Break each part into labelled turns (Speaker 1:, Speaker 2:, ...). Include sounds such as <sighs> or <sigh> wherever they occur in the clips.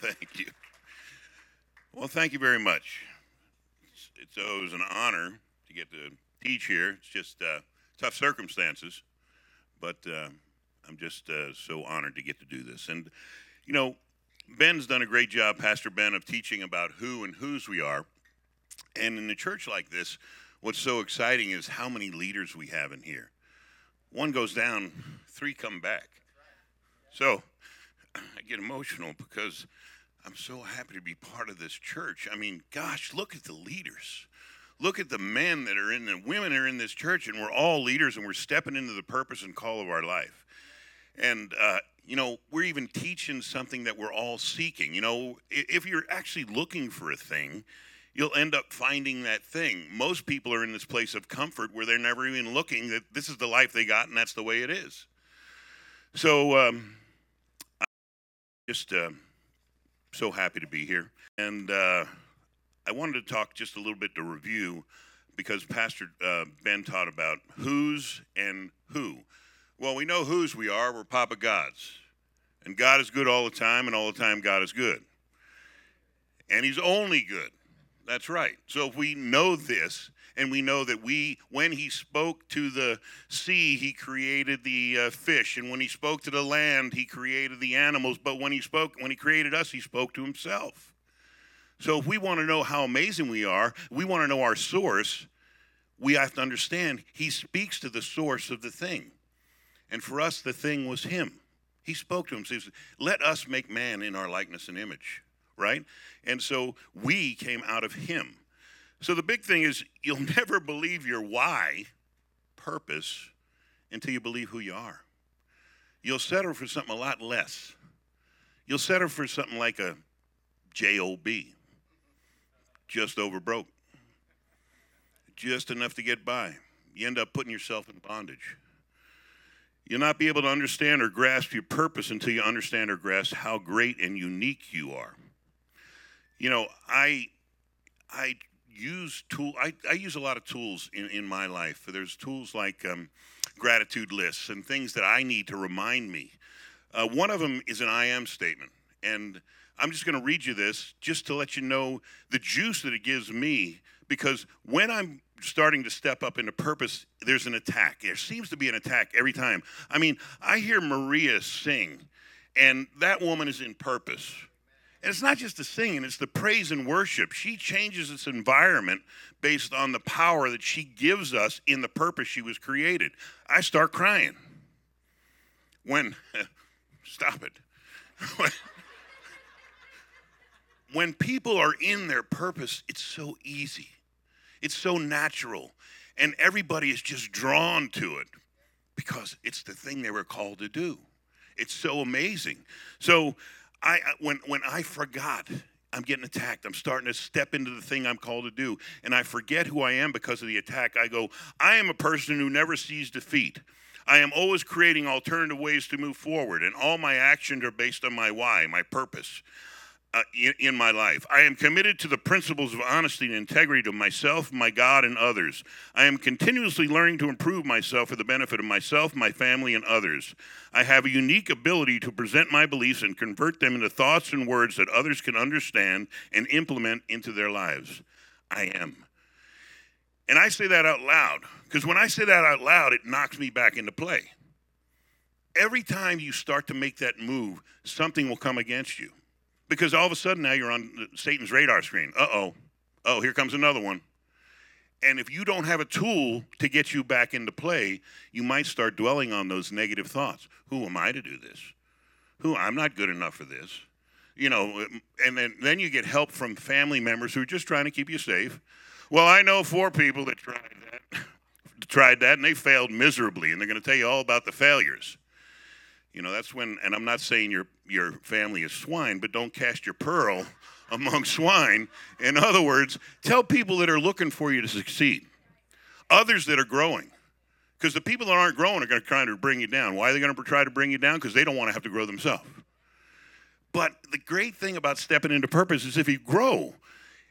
Speaker 1: Thank you. Well, thank you very much. It's, it's always an honor to get to teach here. It's just uh, tough circumstances, but uh, I'm just uh, so honored to get to do this. And, you know, Ben's done a great job, Pastor Ben, of teaching about who and whose we are. And in a church like this, what's so exciting is how many leaders we have in here. One goes down, three come back. So I get emotional because I'm so happy to be part of this church. I mean, gosh, look at the leaders. Look at the men that are in the women are in this church, and we're all leaders, and we're stepping into the purpose and call of our life. And uh, you know, we're even teaching something that we're all seeking. You know, if you're actually looking for a thing, you'll end up finding that thing. Most people are in this place of comfort where they're never even looking that this is the life they got and that's the way it is. So, um, just uh, so happy to be here. And uh, I wanted to talk just a little bit to review because Pastor uh, Ben taught about who's and who. Well, we know whose we are. We're Papa God's. And God is good all the time, and all the time God is good. And He's only good. That's right. So if we know this, and we know that we, when He spoke to the sea, He created the uh, fish, and when He spoke to the land, He created the animals. But when He spoke, when He created us, He spoke to Himself. So if we want to know how amazing we are, we want to know our source, we have to understand He speaks to the source of the thing. And for us, the thing was him. He spoke to him. He said, Let us make man in our likeness and image, right? And so we came out of him. So the big thing is, you'll <laughs> never believe your why, purpose, until you believe who you are. You'll settle for something a lot less. You'll settle for something like a job, just over broke, just enough to get by. You end up putting yourself in bondage. You'll not be able to understand or grasp your purpose until you understand or grasp how great and unique you are. You know, I I use tool I, I use a lot of tools in, in my life. There's tools like um, gratitude lists and things that I need to remind me. Uh, one of them is an I am statement. And I'm just going to read you this just to let you know the juice that it gives me because when I'm starting to step up into purpose, there's an attack. There seems to be an attack every time. I mean, I hear Maria sing, and that woman is in purpose. And it's not just the singing, it's the praise and worship. She changes its environment based on the power that she gives us in the purpose she was created. I start crying. When, <laughs> stop it. <laughs> when people are in their purpose, it's so easy. It's so natural. And everybody is just drawn to it because it's the thing they were called to do. It's so amazing. So I when when I forgot I'm getting attacked. I'm starting to step into the thing I'm called to do. And I forget who I am because of the attack. I go, I am a person who never sees defeat. I am always creating alternative ways to move forward, and all my actions are based on my why, my purpose uh, in, in, my life. I am committed to the principles of honesty and integrity to myself, my God, and others. I am continuously learning to improve myself for the benefit of myself, my family, and others. I have a unique ability to present my beliefs and convert them into thoughts and words that others can understand and implement into their lives. I am. And I say that out loud because when I say that out loud, it knocks me back into play. Every time you start to make that move, something will come against you because all of a sudden now you're on Satan's radar screen. Uh oh. Oh, here comes another one. And if you don't have a tool to get you back into play, you might start dwelling on those negative thoughts. Who am I to do this? Who I'm not good enough for this. You know, and then, then you get help from family members who are just trying to keep you safe. Well, I know four people that tried that, <laughs> tried that, and they failed miserably, and they're going to tell you all about the failures. You know, that's when, and I'm not saying your, your family is swine, but don't cast your pearl <laughs> among swine. In other words, tell people that are looking for you to succeed, others that are growing. Because the people that aren't growing are going to try to bring you down. Why are they going to try to bring you down? Because they don't want to have to grow themselves. But the great thing about stepping into purpose is if you grow,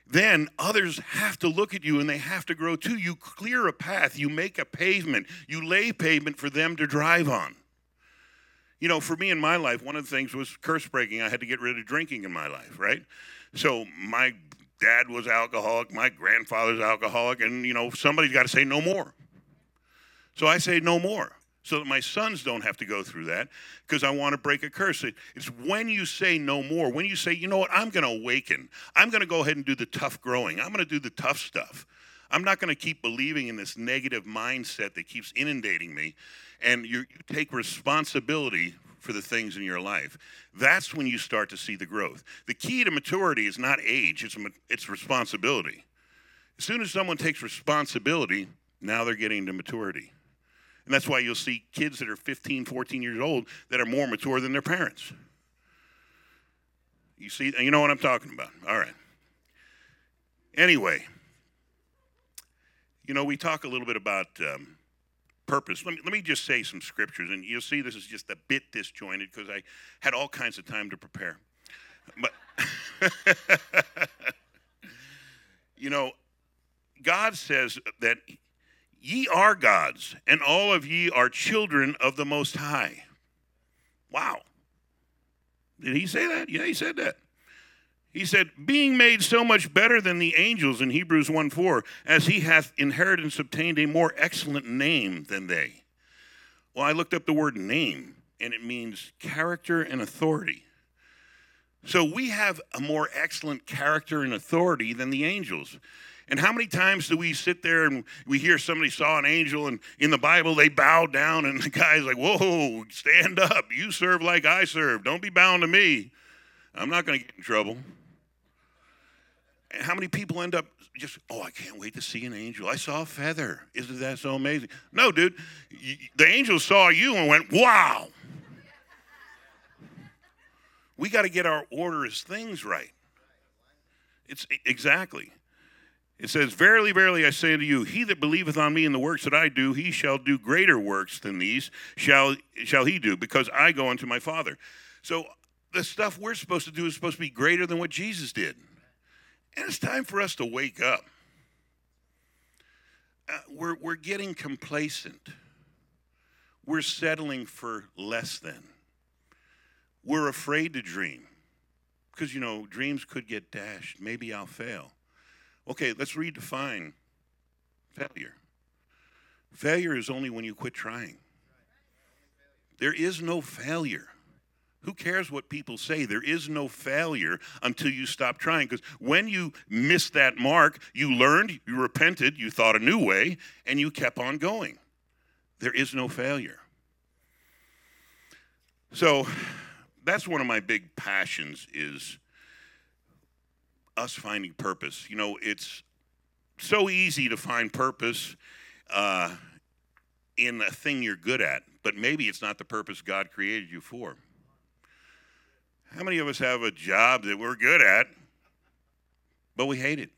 Speaker 1: then others have to look at you and they have to grow too. You clear a path, you make a pavement, you lay pavement for them to drive on. You know, for me in my life, one of the things was curse breaking. I had to get rid of drinking in my life, right? So my dad was alcoholic, my grandfather's alcoholic, and you know, somebody's got to say no more. So I say no more so that my sons don't have to go through that because I want to break a curse. It's when you say no more, when you say, you know what, I'm going to awaken. I'm going to go ahead and do the tough growing. I'm going to do the tough stuff. I'm not going to keep believing in this negative mindset that keeps inundating me. And you, you take responsibility for the things in your life. That's when you start to see the growth. The key to maturity is not age, it's, it's responsibility. As soon as someone takes responsibility, now they're getting to maturity. And that's why you'll see kids that are 15, 14 years old that are more mature than their parents. You see, you know what I'm talking about. All right. Anyway, you know, we talk a little bit about um, purpose. Let me, let me just say some scriptures, and you'll see this is just a bit disjointed because I had all kinds of time to prepare. But, <laughs> you know, God says that ye are gods, and all of ye are children of the Most High. Wow. Did he say that? Yeah, he said that. He said, being made so much better than the angels in Hebrews 1 4, as he hath inheritance obtained a more excellent name than they. Well, I looked up the word name, and it means character and authority. So we have a more excellent character and authority than the angels. And how many times do we sit there and we hear somebody saw an angel and in the Bible they bow down and the guy's like, Whoa, stand up. You serve like I serve. Don't be bound to me. I'm not going to get in trouble. And how many people end up just, oh, I can't wait to see an angel. I saw a feather. Isn't that so amazing? No, dude. The angel saw you and went, wow. We got to get our order as things right. It's exactly. It says, Verily, verily, I say to you, he that believeth on me in the works that I do, he shall do greater works than these, shall, shall he do, because I go unto my Father. So the stuff we're supposed to do is supposed to be greater than what Jesus did. And it's time for us to wake up. Uh, we're, we're getting complacent. We're settling for less than. We're afraid to dream because, you know, dreams could get dashed. Maybe I'll fail. Okay, let's redefine failure. Failure is only when you quit trying. There is no failure. Who cares what people say? There is no failure until you stop trying. Because when you missed that mark, you learned, you repented, you thought a new way, and you kept on going. There is no failure. So that's one of my big passions is us finding purpose. You know, it's so easy to find purpose uh, in a thing you're good at, but maybe it's not the purpose God created you for. How many of us have a job that we're good at, but we hate it?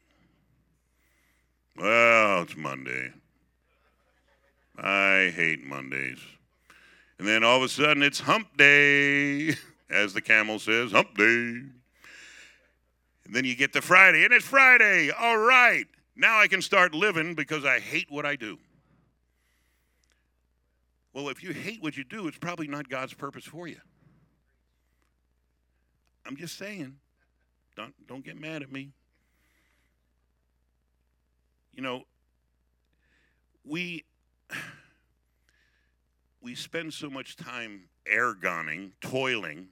Speaker 1: Well, it's Monday. I hate Mondays. And then all of a sudden it's hump day, <laughs> as the camel says, hump day. And then you get to Friday, and it's Friday. All right. Now I can start living because I hate what I do. Well, if you hate what you do, it's probably not God's purpose for you. I'm just saying. Don't don't get mad at me. You know, we <sighs> we spend so much time ergoning, toiling,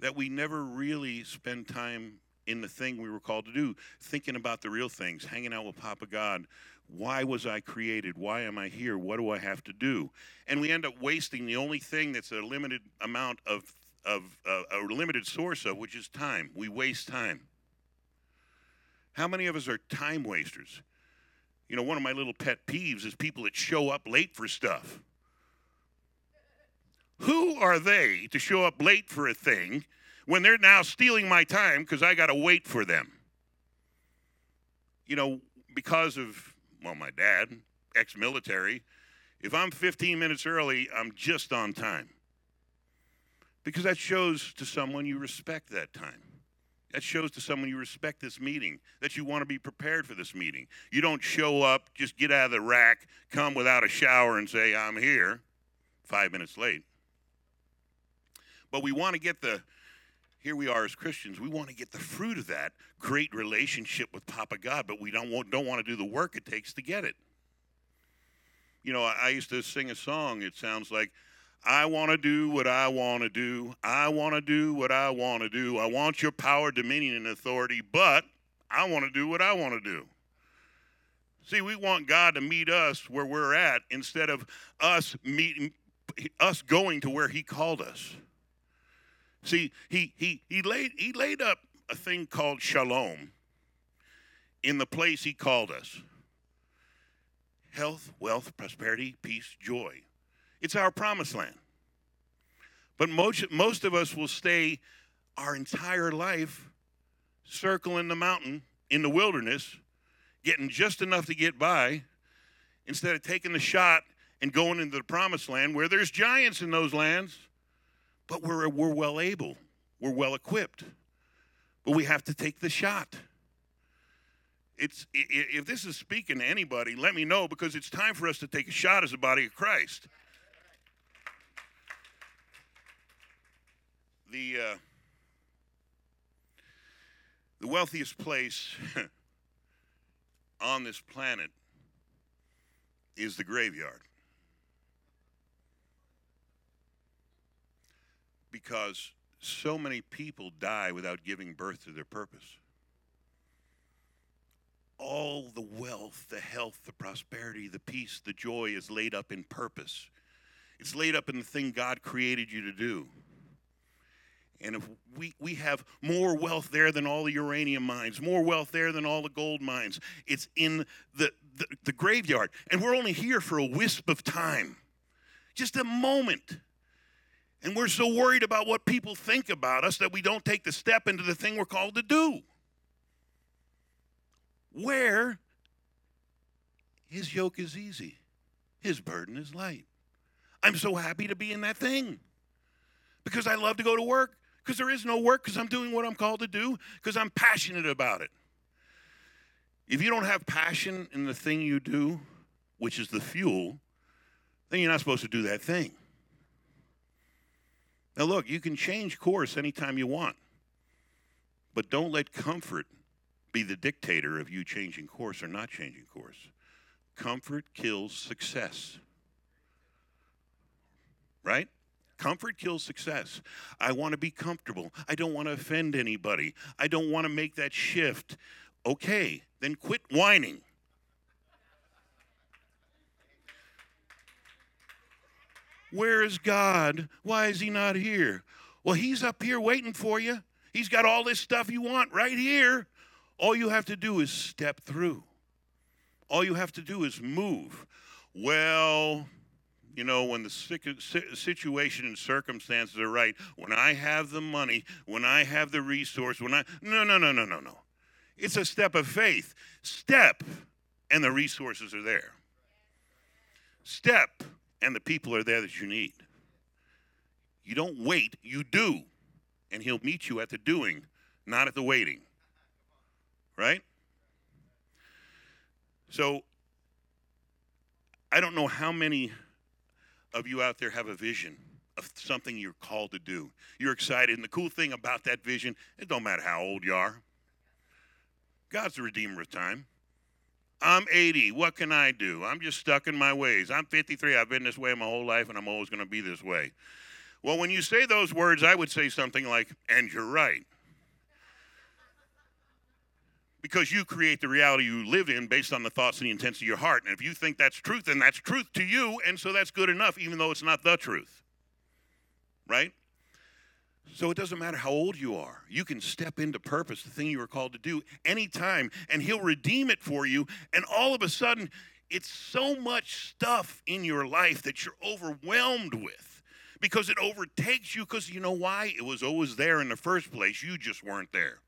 Speaker 1: that we never really spend time in the thing we were called to do, thinking about the real things, hanging out with Papa God. Why was I created? Why am I here? What do I have to do? And we end up wasting the only thing that's a limited amount of of uh, a limited source of, which is time. We waste time. How many of us are time wasters? You know, one of my little pet peeves is people that show up late for stuff. Who are they to show up late for a thing when they're now stealing my time because I got to wait for them? You know, because of, well, my dad, ex military, if I'm 15 minutes early, I'm just on time. Because that shows to someone you respect that time. That shows to someone you respect this meeting, that you want to be prepared for this meeting. You don't show up, just get out of the rack, come without a shower, and say, I'm here, five minutes late. But we want to get the, here we are as Christians, we want to get the fruit of that great relationship with Papa God, but we don't want, don't want to do the work it takes to get it. You know, I, I used to sing a song, it sounds like, I want to do what I want to do. I want to do what I want to do. I want your power, dominion, and authority, but I want to do what I want to do. See, we want God to meet us where we're at instead of us meeting us going to where he called us. See, he he he laid he laid up a thing called shalom in the place he called us. Health, wealth, prosperity, peace, joy. It's our promised land. But most, most of us will stay our entire life circling the mountain in the wilderness, getting just enough to get by, instead of taking the shot and going into the promised land where there's giants in those lands, but we're, we're well able, we're well equipped. But we have to take the shot. It's, if this is speaking to anybody, let me know because it's time for us to take a shot as a body of Christ. The uh, the wealthiest place <laughs> on this planet is the graveyard. Because so many people die without giving birth to their purpose. All the wealth, the health, the prosperity, the peace, the joy is laid up in purpose. It's laid up in the thing God created you to do. And if we, we have more wealth there than all the uranium mines, more wealth there than all the gold mines, it's in the, the, the graveyard. And we're only here for a wisp of time, just a moment. And we're so worried about what people think about us that we don't take the step into the thing we're called to do. Where his yoke is easy, his burden is light. I'm so happy to be in that thing because I love to go to work because there is no work because I'm doing what I'm called to do because I'm passionate about it. If you don't have passion in the thing you do, which is the fuel, then you're not supposed to do that thing. Now, look, you can change course anytime you want, but don't let comfort be the dictator of you changing course or not changing course. Comfort kills success. Right? Comfort kills success. I want to be comfortable. I don't want to offend anybody. I don't want to make that shift. Okay, then quit whining. Where is God? Why is He not here? Well, He's up here waiting for you. He's got all this stuff you want right here. All you have to do is step through. All you have to do is move. Well, you know, when the situation and circumstances are right, when I have the money, when I have the resource, when I. No, no, no, no, no, no. It's a step of faith. Step, and the resources are there. Step, and the people are there that you need. You don't wait, you do. And He'll meet you at the doing, not at the waiting. Right? So, I don't know how many of you out there have a vision of something you're called to do. You're excited. And the cool thing about that vision, it don't matter how old you are. God's the redeemer of time. I'm 80. What can I do? I'm just stuck in my ways. I'm 53. I've been this way my whole life, and I'm always going to be this way. Well, when you say those words, I would say something like, and you're right because you create the reality you live in based on the thoughts and the intents of your heart. And if you think that's truth, then that's truth to you, and so that's good enough, even though it's not the truth. Right? So it doesn't matter how old you are. You can step into purpose, the thing you were called to do, anytime, and He'll redeem it for you. And all of a sudden, it's so much stuff in your life that you're overwhelmed with because it overtakes you because you know why? It was always there in the first place. You just weren't there.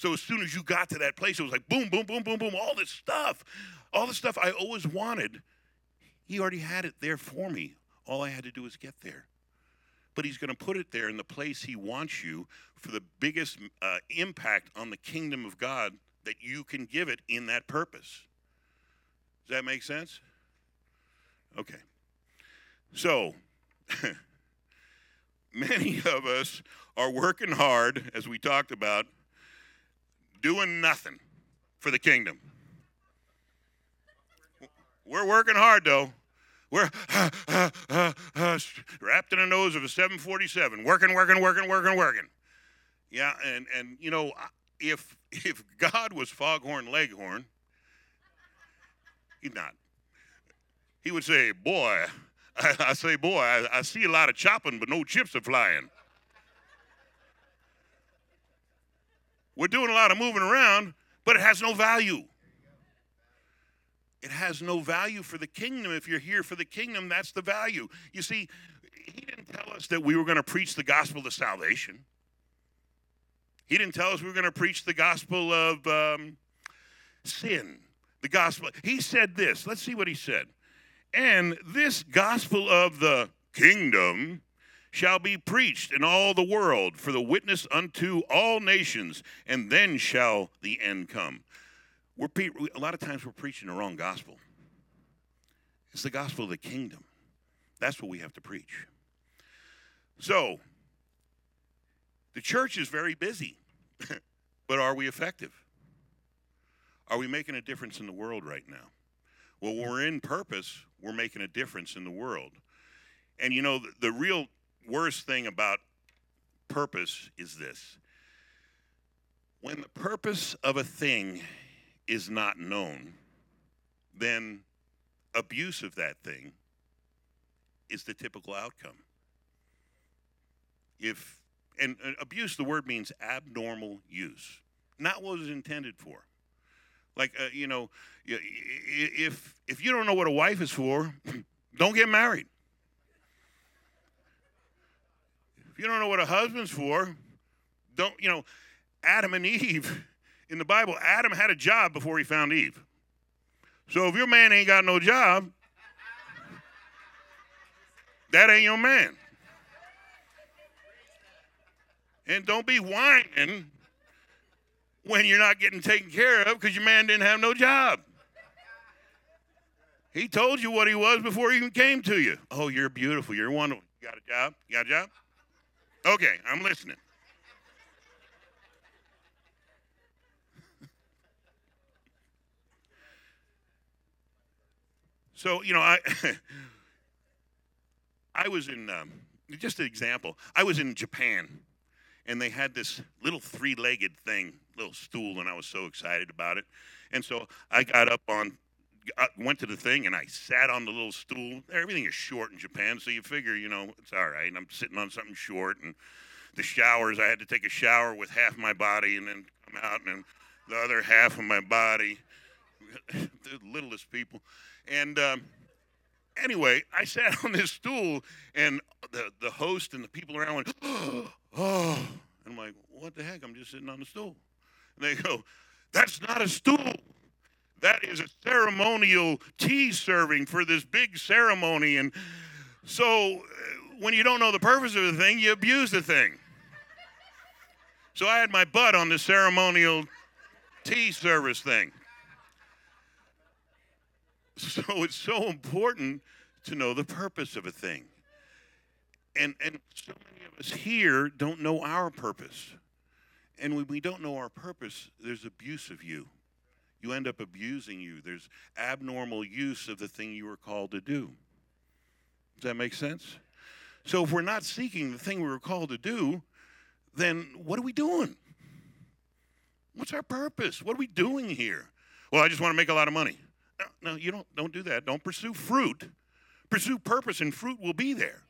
Speaker 1: So as soon as you got to that place, it was like boom, boom, boom, boom, boom, all this stuff. All the stuff I always wanted. He already had it there for me. All I had to do was get there. But he's going to put it there in the place he wants you for the biggest uh, impact on the kingdom of God that you can give it in that purpose. Does that make sense? Okay. So, <laughs> many of us are working hard, as we talked about, doing nothing for the kingdom. We're working hard, though. We're uh, uh, uh, wrapped in the nose of a 747, working, working, working, working, working. Yeah, and and you know, if <laughs> if God was Foghorn Leghorn, he's not. He would say, "Boy, <laughs> I, I say, boy, I, I see a lot of chopping, but no chips are flying." We're doing a lot of moving around, but it has no value. It has no value for the kingdom. If you're here for the kingdom, that's the value. You see, he didn't tell us that we were going to preach the gospel of salvation. He didn't tell us we were going to preach the gospel of um, sin, the gospel. He said this. Let's see what he said. And this gospel of the kingdom shall be preached in all the world for the witness unto all nations, and then shall the end come. We're a lot of times we're preaching the wrong gospel. It's the gospel of the kingdom. That's what we have to preach. So, the church is very busy, <laughs> but are we effective? Are we making a difference in the world right now? Well, when we're in purpose, we're making a difference in the world. And you know, the, the real worst thing about purpose is this when the purpose of a thing is not known, then abuse of that thing is the typical outcome. If and abuse, the word means abnormal use, not what it was intended for. Like uh, you know, if if you don't know what a wife is for, <clears throat> don't get married. If you don't know what a husband's for, don't you know? Adam and Eve in the Bible, Adam had a job before he found Eve. So if your man ain't got no job, that ain't your man. And don't be whining when you're not getting taken care of because your man didn't have no job. He told you what he was before he even came to you. Oh, you're beautiful. You're wonderful. You got a job? You got a job? Okay, I'm listening. so, you know, I <laughs> I was in um, just an example. I was in Japan and they had this little three-legged thing, little stool, and I was so excited about it. And so I got up on, went to the thing, and I sat on the little stool. Everything is short in Japan, so you figure, you know, it's all right. I'm sitting on something short, and the showers, I had to take a shower with half my body, and then come out, and the other half of my body. <laughs> the littlest people, and. Um, anyway, I sat <laughs> on this stool, and the, the host and the people around went, <gasps> oh. And I'm like, what the heck? I'm just sitting on the stool. And they go, that's not a stool. That is a ceremonial tea serving for this big ceremony. And so uh, when you don't know the purpose of the thing, you abuse the thing. So I had my butt on the ceremonial tea service thing. So it's so important to know the purpose of a thing. And, and so many of us here don't know our purpose. And when we don't know our purpose, there's abuse of you. You end up abusing you. There's abnormal use of the thing you were called to do. Does that make sense? So if we're not seeking the thing we were called to do, then what are we doing? What's our purpose? What are we doing here? Well, I just want to make a lot of money. No, you don't don't do that. Don't pursue fruit. Pursue purpose and fruit will be there.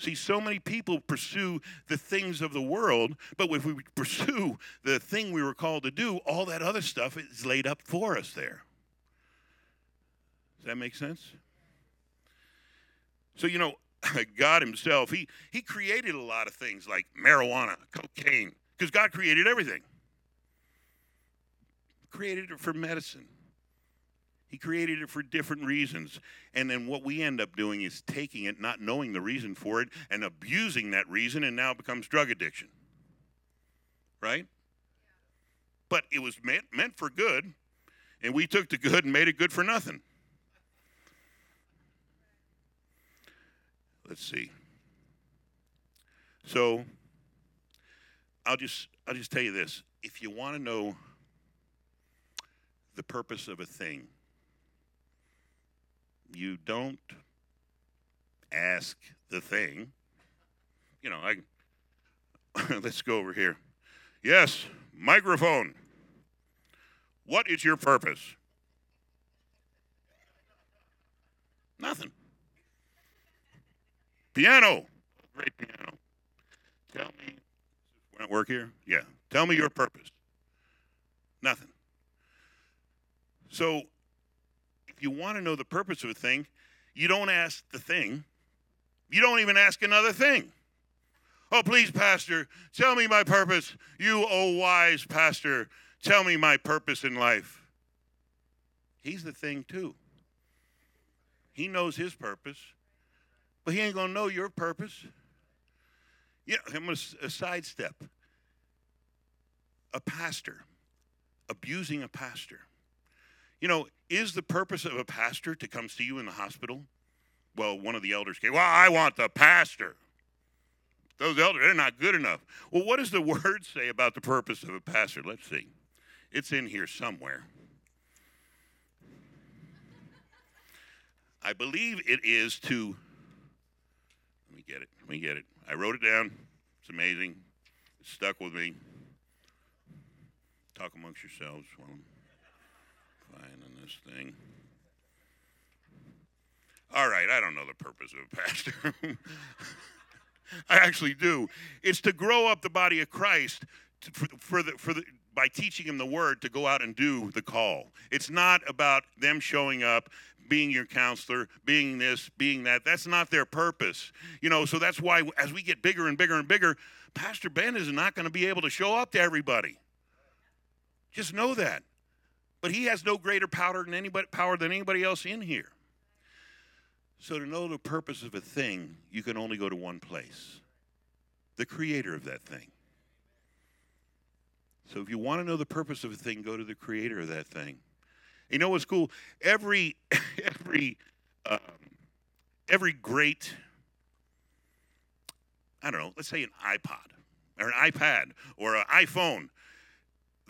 Speaker 1: See, so many people pursue the things of the world, but if we pursue the thing we were called to do, all that other stuff is laid up for us there. Does that make sense? So, you know, <laughs> God Himself, He, he created a lot of things like marijuana, cocaine, because God created everything. Created it for medicine. He created it for different reasons. And then what we end up doing is taking it, not knowing the reason for it, and abusing that reason, and now it becomes drug addiction. Right? But it was meant, meant for good, and we took the good and made it good for nothing. Let's see. So I'll just I'll just tell you this. If you want to know the purpose of a thing, you don't ask the thing. You know, I <laughs> let's go over here. Yes, microphone. What is your purpose? Nothing. Piano. Great piano. Tell me. We're not work here? Yeah. Tell me your purpose. Nothing. So, you want to know the purpose of a thing, you don't ask the thing. You don't even ask another thing. Oh, please, Pastor, tell me my purpose. You, oh wise Pastor, tell me my purpose in life. He's the thing, too. He knows his purpose, but he ain't going to know your purpose. Yeah, I'm going to sidestep. A pastor abusing a pastor. You know, is the purpose of a pastor to come see you in the hospital? Well, one of the elders came, Well, I want the pastor. Those elders, they're not good enough. Well, what does the <laughs> word say about the purpose of a pastor? Let's see. It's in here somewhere. I believe it is to, let me get it, let me get it. I wrote it down. It's amazing. It stuck with me. Talk amongst yourselves I'm finding this thing. All right, I don't know the purpose of a pastor. <laughs> I actually do. It's to grow up the body of Christ to, for, for, the, for the, by teaching them the word to go out and do the call. It's not about them showing up being your counselor, being this, being that. That's not their purpose. You know, so that's why as we get bigger and bigger and bigger, Pastor Ben is not going to be able to show up to everybody. Just know that. But he has no greater power than anybody power than anybody else in here. So to know the purpose of a thing, you can only go to one place. The creator of that thing. So if you want to know the purpose of a thing, go to the creator of that thing. You know what's cool? Every <laughs> every um, every great I don't know, let's say an iPod or an iPad or an iPhone,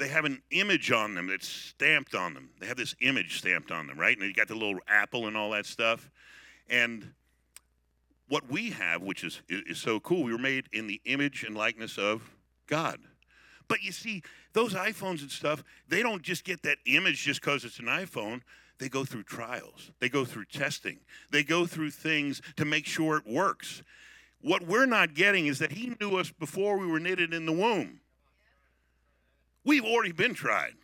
Speaker 1: they have an image on them that's stamped on them. They have this image stamped on them, right? And you got the little apple and all that stuff. And what we have, which is, is so cool, we were made in the image and likeness of God. But you see, those iPhones and stuff, they don't just get that image just because it's an iPhone. They go through trials, they go through testing, they go through things to make sure it works. What we're not getting is that He knew us before we were knitted in the womb. We've already been tried.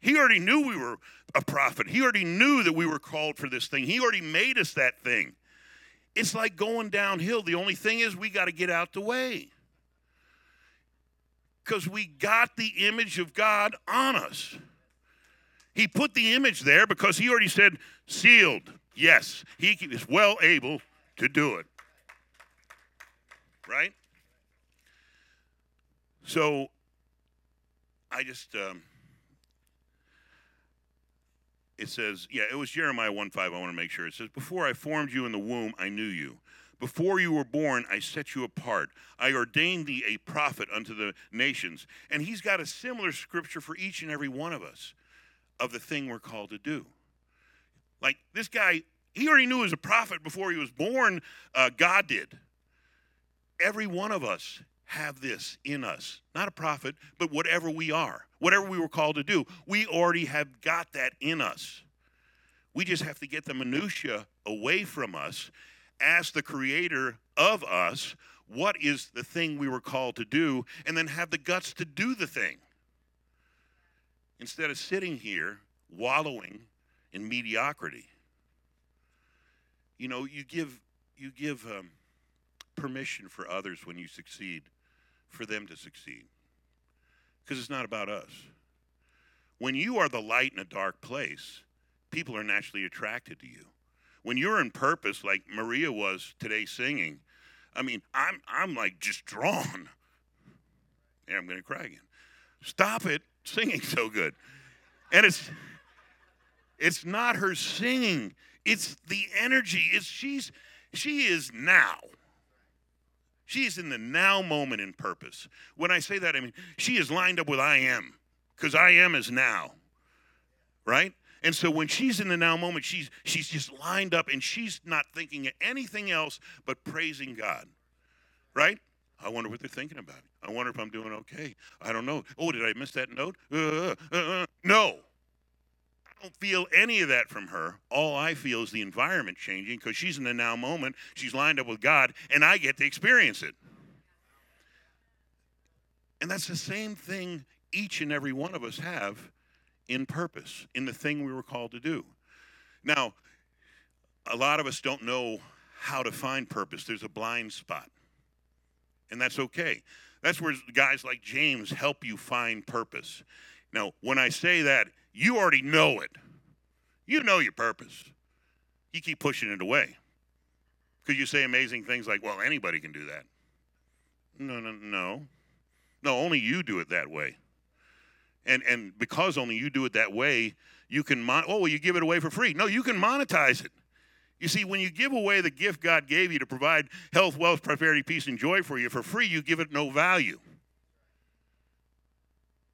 Speaker 1: He already knew we were a prophet. He already knew that we were called for this thing. He already made us that thing. It's like going downhill. The only thing is, we got to get out the way because we got the image of God on us. He put the image there because he already said, sealed. Yes, he is well able to do it. Right? So I just, um, it says, yeah, it was Jeremiah 1 5. I want to make sure. It says, Before I formed you in the womb, I knew you. Before you were born, I set you apart. I ordained thee a prophet unto the nations. And he's got a similar scripture for each and every one of us of the thing we're called to do. Like this guy, he already knew he was a prophet before he was born. Uh, God did. Every one of us have this in us. Not a prophet, but whatever we are, whatever we were called to do, we already have got that in us. We just have to get the minutia away from us ask the creator of us what is the thing we were called to do and then have the guts to do the thing instead of sitting here wallowing in mediocrity you know you give you give um, permission for others when you succeed for them to succeed because it's not about us when you are the light in a dark place people are naturally attracted to you when you're in purpose, like Maria was today singing, I mean, I'm I'm like just drawn. Yeah, I'm going to cry again. Stop it singing so good, and it's it's not her singing; it's the energy. It's she's she is now. She is in the now moment in purpose. When I say that, I mean she is lined up with I am, because I am is now. Right? And so when she's in the now moment, she's she's just lined up and she's not thinking anything else but praising God. Right? I wonder what they're thinking about. I wonder if I'm doing okay. I don't know. Oh, did I miss that note? Uh, uh, uh. No. Don't feel any of that from her. All I feel is the environment changing because she's in the now moment. She's lined up with God, and I get to experience it. And that's the same thing each and every one of us have in purpose, in the thing we were called to do. Now, a lot of us don't know how to find purpose, there's a blind spot, and that's okay. That's where guys like James help you find purpose. Now, when I say that, you already know it. You know your purpose. You keep pushing it away. Because you say amazing things like, well, anybody can do that. No, no, no. No, only you do it that way. And, and because only you do it that way, you can, mon- oh, well, you give it away for free. No, you can monetize it. You see, when you give away the gift God gave you to provide health, wealth, prosperity, peace, and joy for you for free, you give it no value.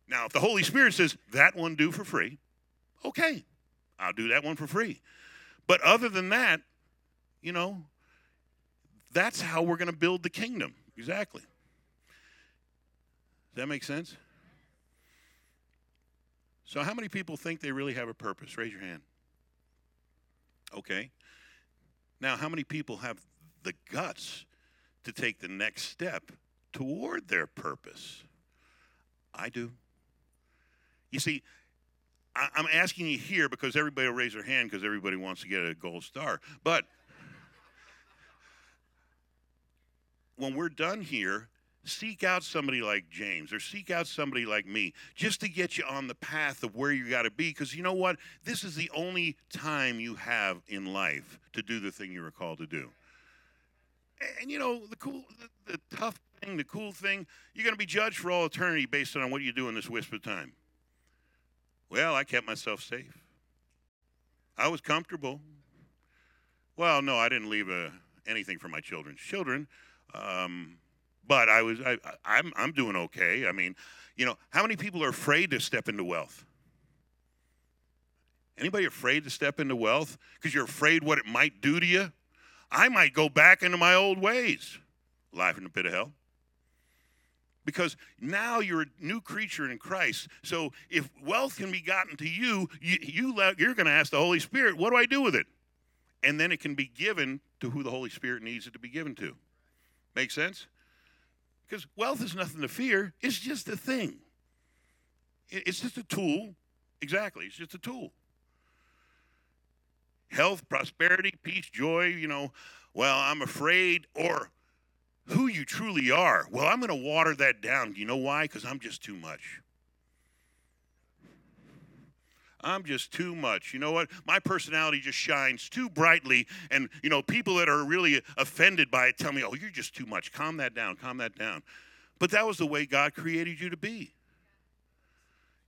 Speaker 1: Now, if the Holy Spirit says, that one do for free, okay, I'll do that one for free. But other than that, you know, that's how we're going to build the kingdom. Exactly. Does that make sense? So, how many people think they really have a purpose? Raise your hand. Okay. Now, how many people have the guts to take the next step toward their purpose? I do. You see, I, am asking you here because everybody will raise their hand because everybody wants to get a gold star. But when we're done here, seek out somebody like James or seek out somebody like me just to get you on the path of where you got to be. Because you know what? This is the only time you have in life to do the thing you were called to do. And, and you know, the cool, the, the tough thing, the cool thing, you're going to be judged for all eternity based on what you do in this wisp of time. Well, I kept myself safe. I was comfortable. Well, no, I didn't leave a, uh, anything for my children's children. Um, but I was I, I'm I'm doing okay. I mean, you know, how many people are afraid to step into wealth? Anybody afraid to step into wealth because you're afraid what it might do to you? I might go back into my old ways. Life in the pit of hell. Because now you're a new creature in Christ. So if wealth can be gotten to you, you, you you're going to ask the Holy Spirit, what do I do with it? And then it can be given to who the Holy Spirit needs it to be given to. Make sense? Because wealth is nothing to fear, it's just a thing. It's just a tool. Exactly, it's just a tool. Health, prosperity, peace, joy, you know, well, I'm afraid, or who you truly are. Well, I'm going to water that down. You know why? Because I'm just too much. I'm just too much. You know what? My personality just shines too brightly. And, you know, people that are really offended by it tell me, oh, you're just too much. Calm that down. Calm that down. But that was the way God created you to be.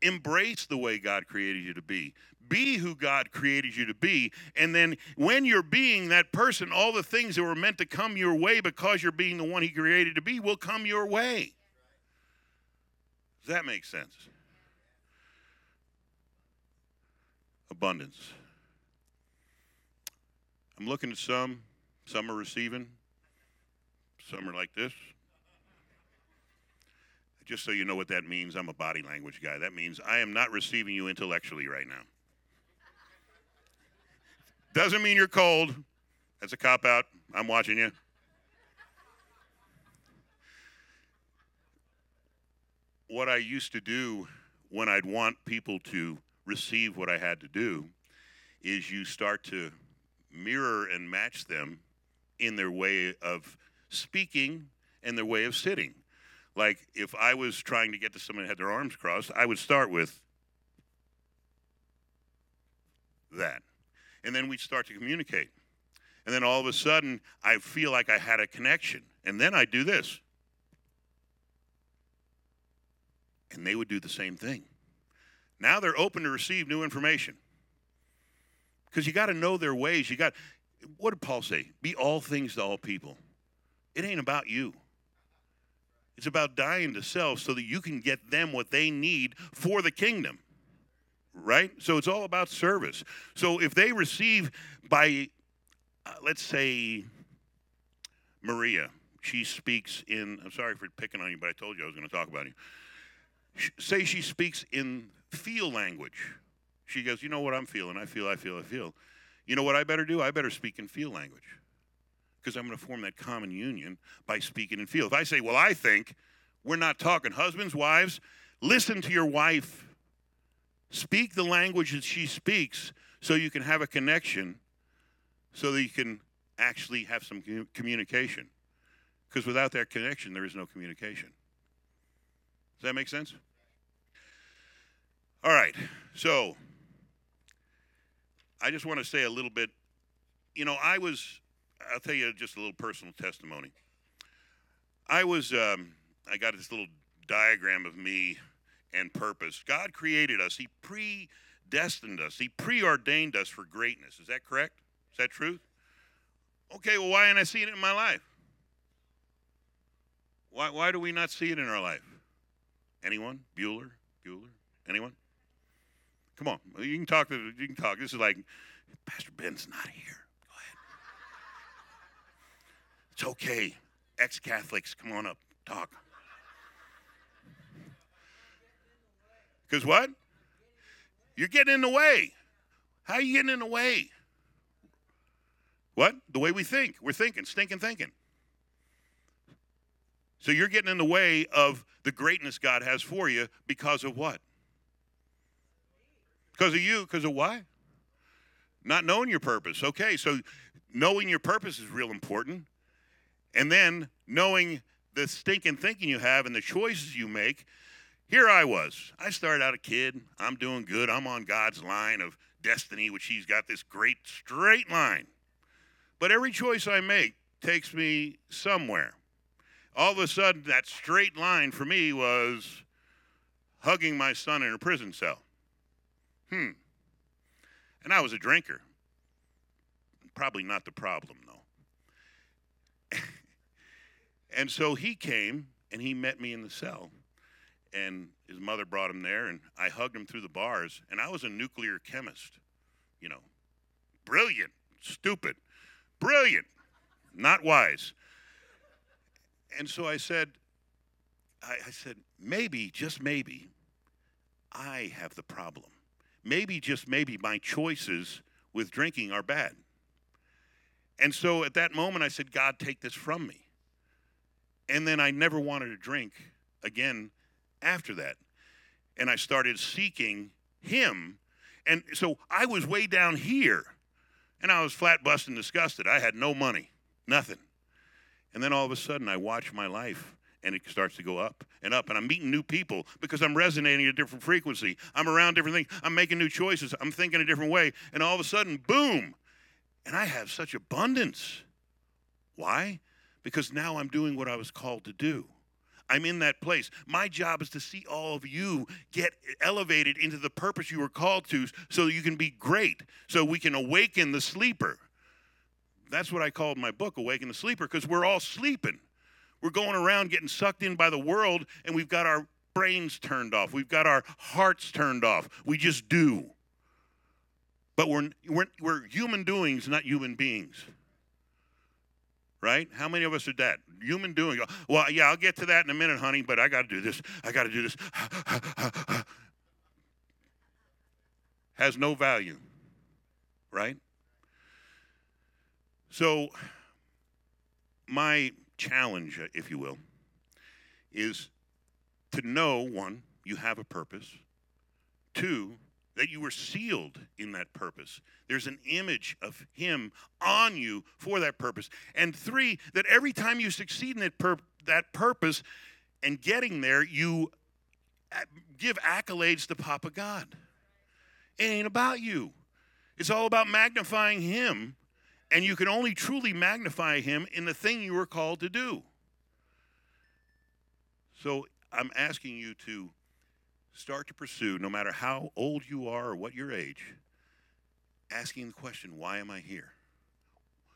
Speaker 1: Embrace the way God created you to be. Be who God created you to be. And then when you're being that person, all the things that were meant to come your way because you're being the one He created to be will come your way. Does that make sense? abundance. I'm looking at some, some are receiving, some are like this. Just so you know what that means, I'm a body language guy. That means I am not receiving you intellectually right now. Doesn't mean you're cold. That's a cop out. I'm watching you. What I used to do when I'd want people to receive what I had to do is you start to mirror and match them in their way of speaking and their way of sitting. Like if I was trying to get to someone who had their arms crossed, I would start with that. And then we'd start to communicate. And then all of a sudden, I feel like I had a connection. And then I do this. And they would do the same thing. Now they're open to receive new information. Because you got to know their ways. You got, what did Paul say? Be all things to all people. It ain't about you. It's about dying to self so that you can get them what they need for the kingdom. Right? So it's all about service. So if they receive by, uh, let's say, Maria, she speaks in, I'm sorry for picking on you, but I told you I was going to talk about you. Say she speaks in feel language. She goes, You know what I'm feeling? I feel, I feel, I feel. You know what I better do? I better speak in feel language because I'm going to form that common union by speaking in feel. If I say, Well, I think, we're not talking. Husbands, wives, listen to your wife. Speak the language that she speaks so you can have a connection, so that you can actually have some communication. Because without that connection, there is no communication. Does that make sense? All right. So, I just want to say a little bit. You know, I was, I'll tell you just a little personal testimony. I was, um, I got this little diagram of me and purpose. God created us, He predestined us, He preordained us for greatness. Is that correct? Is that truth? Okay, well, why ain't I seeing it in my life? Why, why do we not see it in our life? Anyone? Bueller? Bueller? Anyone? Come on, you can talk. You can talk. This is like Pastor Ben's not here. It's okay. Ex-Catholics, come on up. Talk. Because what? You're getting in the way. How are you getting in the way? What? The way we think. We're thinking, stinking thinking. So you're getting in the way of the greatness God has for you because of what? Because of you. Because of why? Not knowing your purpose. Okay, so knowing your purpose is real important. And then knowing the stinking thinking you have and the choices you make. Here I was. I started out a kid. I'm doing good. I'm on God's line of destiny, which He's got this great straight line. But every choice I make takes me somewhere. All of a sudden, that straight line for me was hugging my son in a prison cell. Hmm. And I was a drinker. Probably not the problem, though. And so he came and he met me in the cell. And his mother brought him there, and I hugged him through the bars. And I was a nuclear chemist, you know, brilliant, stupid, brilliant, not wise. And so I said, I, I said, maybe, just maybe, I have the problem maybe, just maybe, my choices with drinking are bad. And so at that moment, I said, God, take this from me. And then I never wanted to drink again after that. And I started seeking Him. And so I was way down here. And I was flat busted and disgusted. I had no money, nothing. And then all of a sudden, I watched my life and it starts to go up and up. And I'm meeting new people because I'm resonating at a different frequency. I'm around different things. I'm making new choices. I'm thinking a different way. And all of a sudden, boom. And I have such abundance. Why? Because now I'm doing what I was called to do. I'm in that place. My job is to see all of you get elevated into the purpose you were called to so you can be great, so we can awaken the sleeper. That's what I called my book, Awaken the Sleeper, because we're all sleeping. We're going around getting sucked in by the world, and we've got our brains turned off. We've got our hearts turned off. We just do. But we're, we're, we're human doings, not human beings. Right? How many of us are that? Human doing. Well, yeah, I'll get to that in a minute, honey, but I got to do this. I got to do this. <sighs> Has no value. Right? So, my challenge, if you will, is to know one, you have a purpose, two, that you were sealed in that purpose. There's an image of Him on you for that purpose. And three, that every time you succeed in that, pur- that purpose and getting there, you uh, give accolades to Papa God. It ain't about you, it's all about magnifying Him and you can only truly magnify him in the thing you were called to do. So I'm asking you to start to pursue, no matter how old you are or what your age, asking the question, why am I here?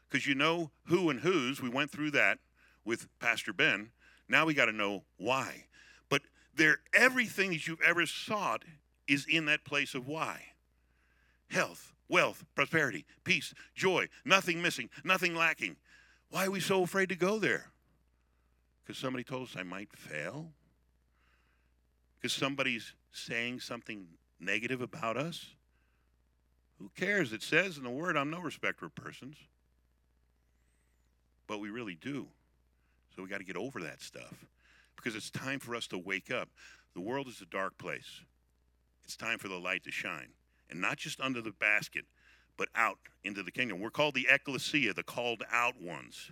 Speaker 1: Because you know who and whose, we went through that with Pastor Ben. Now we got to know why. But there, everything that you've ever sought is in that place of why. Health, wealth, prosperity, peace, joy, nothing missing, nothing lacking. Why are we so afraid to go there? Because somebody told us I might fail? Because somebody's saying something negative about us? Who cares? It says in the Word, I'm no respecter of persons. But we really do. So we got to get over that stuff because it's time for us to wake up. The world is a dark place. It's time for the light to shine, and not just under the basket, but out into the kingdom. We're called the ecclesia, the called out ones.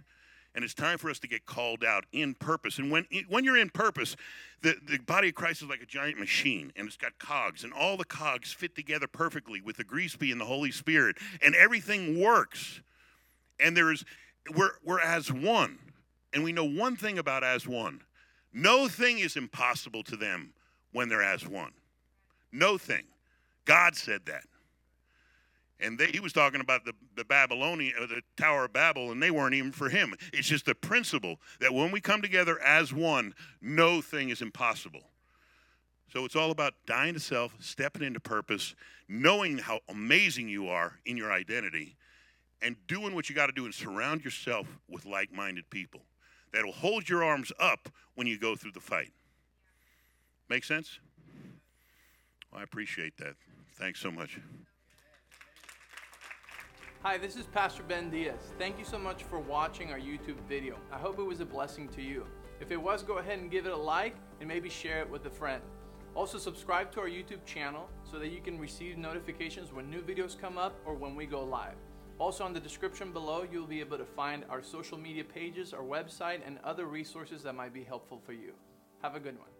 Speaker 1: And it's time for us to get called out in purpose. And when, when you're in purpose, the, the body of Christ is like a giant machine, and it's got cogs, and all the cogs fit together perfectly with the grease and the Holy Spirit, and everything works. And there's we're, we're as one. And we know one thing about as one no thing is impossible to them when they're as one. No thing. God said that. And they, he was talking about the, the Babylonian, uh, the Tower of Babel, and they weren't even for him. It's just the principle that when we come together as one, no thing is impossible. So it's all about dying to self, stepping into purpose, knowing how amazing you are in your identity, and doing what you got to do and surround yourself with like minded people that will hold your arms up when you go through the fight. Make sense? Well, I appreciate that. Thanks so much.
Speaker 2: Hi, this is Pastor Ben Diaz. Thank you so much for watching our YouTube video. I hope it was a blessing to you. If it was, go ahead and give it a like and maybe share it with a friend. Also, subscribe to our YouTube channel so that you can receive notifications when new videos come up or when we go live. Also on the description below, you'll be able to find our social media pages, our website, and other resources that might be helpful for you. Have a good one.